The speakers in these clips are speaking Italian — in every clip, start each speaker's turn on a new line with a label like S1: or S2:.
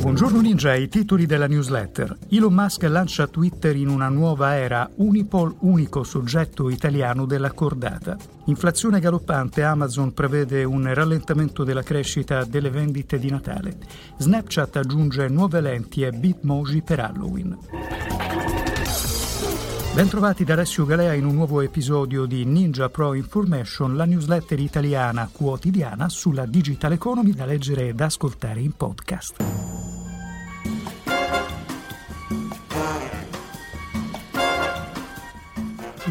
S1: Buongiorno Ninja, i titoli della newsletter. Elon Musk lancia Twitter in una nuova era, Unipol unico soggetto italiano della cordata. Inflazione galoppante, Amazon prevede un rallentamento della crescita delle vendite di Natale. Snapchat aggiunge nuove lenti e Bitmoji per Halloween. Bentrovati da Alessio Galea in un nuovo episodio di Ninja Pro Information, la newsletter italiana quotidiana sulla digital economy da leggere e da ascoltare in podcast.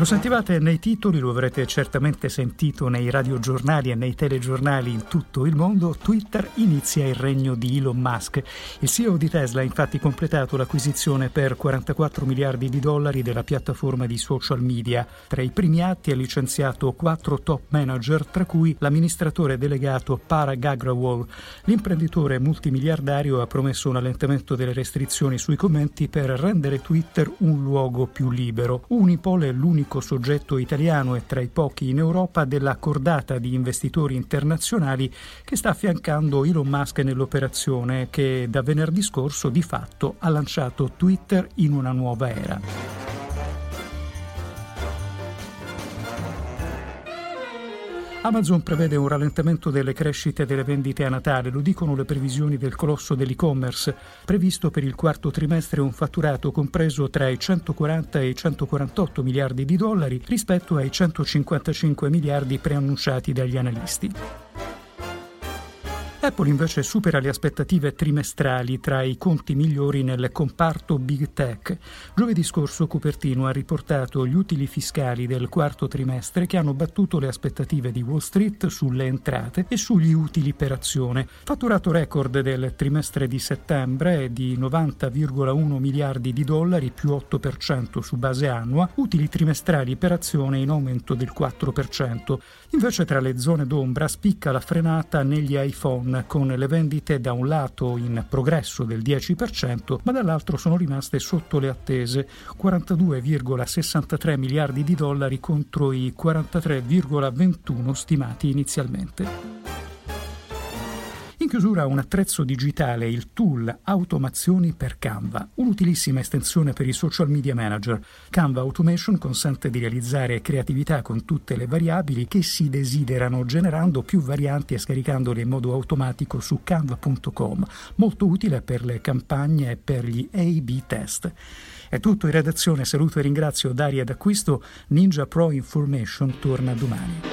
S1: Lo sentivate nei titoli, lo avrete certamente sentito nei radiogiornali e nei telegiornali in tutto il mondo, Twitter inizia il regno di Elon Musk. Il CEO di Tesla ha infatti completato l'acquisizione per 44 miliardi di dollari della piattaforma di social media. Tra i primi atti ha licenziato quattro top manager, tra cui l'amministratore delegato Parag Agrawal. L'imprenditore multimiliardario ha promesso un allentamento delle restrizioni sui commenti per rendere Twitter un luogo più libero. Unipol è l'unico l'unico soggetto italiano e tra i pochi in Europa della cordata di investitori internazionali che sta affiancando Elon Musk nell'operazione che da venerdì scorso di fatto ha lanciato Twitter in una nuova era. Amazon prevede un rallentamento delle crescite delle vendite a Natale, lo dicono le previsioni del colosso dell'e-commerce, previsto per il quarto trimestre un fatturato compreso tra i 140 e i 148 miliardi di dollari rispetto ai 155 miliardi preannunciati dagli analisti. Apple invece supera le aspettative trimestrali tra i conti migliori nel comparto Big Tech. Giovedì scorso Cupertino ha riportato gli utili fiscali del quarto trimestre che hanno battuto le aspettative di Wall Street sulle entrate e sugli utili per azione. Fatturato record del trimestre di settembre è di 90,1 miliardi di dollari più 8% su base annua, utili trimestrali per azione in aumento del 4%. Invece tra le zone d'ombra spicca la frenata negli iPhone con le vendite da un lato in progresso del 10%, ma dall'altro sono rimaste sotto le attese, 42,63 miliardi di dollari contro i 43,21 stimati inizialmente. Chiusura un attrezzo digitale, il tool Automazioni per Canva, un'utilissima estensione per i social media manager. Canva Automation consente di realizzare creatività con tutte le variabili che si desiderano, generando più varianti e scaricandole in modo automatico su canva.com, molto utile per le campagne e per gli A-B test. È tutto in redazione, saluto e ringrazio Daria D'Acquisto, Ninja Pro Information torna domani.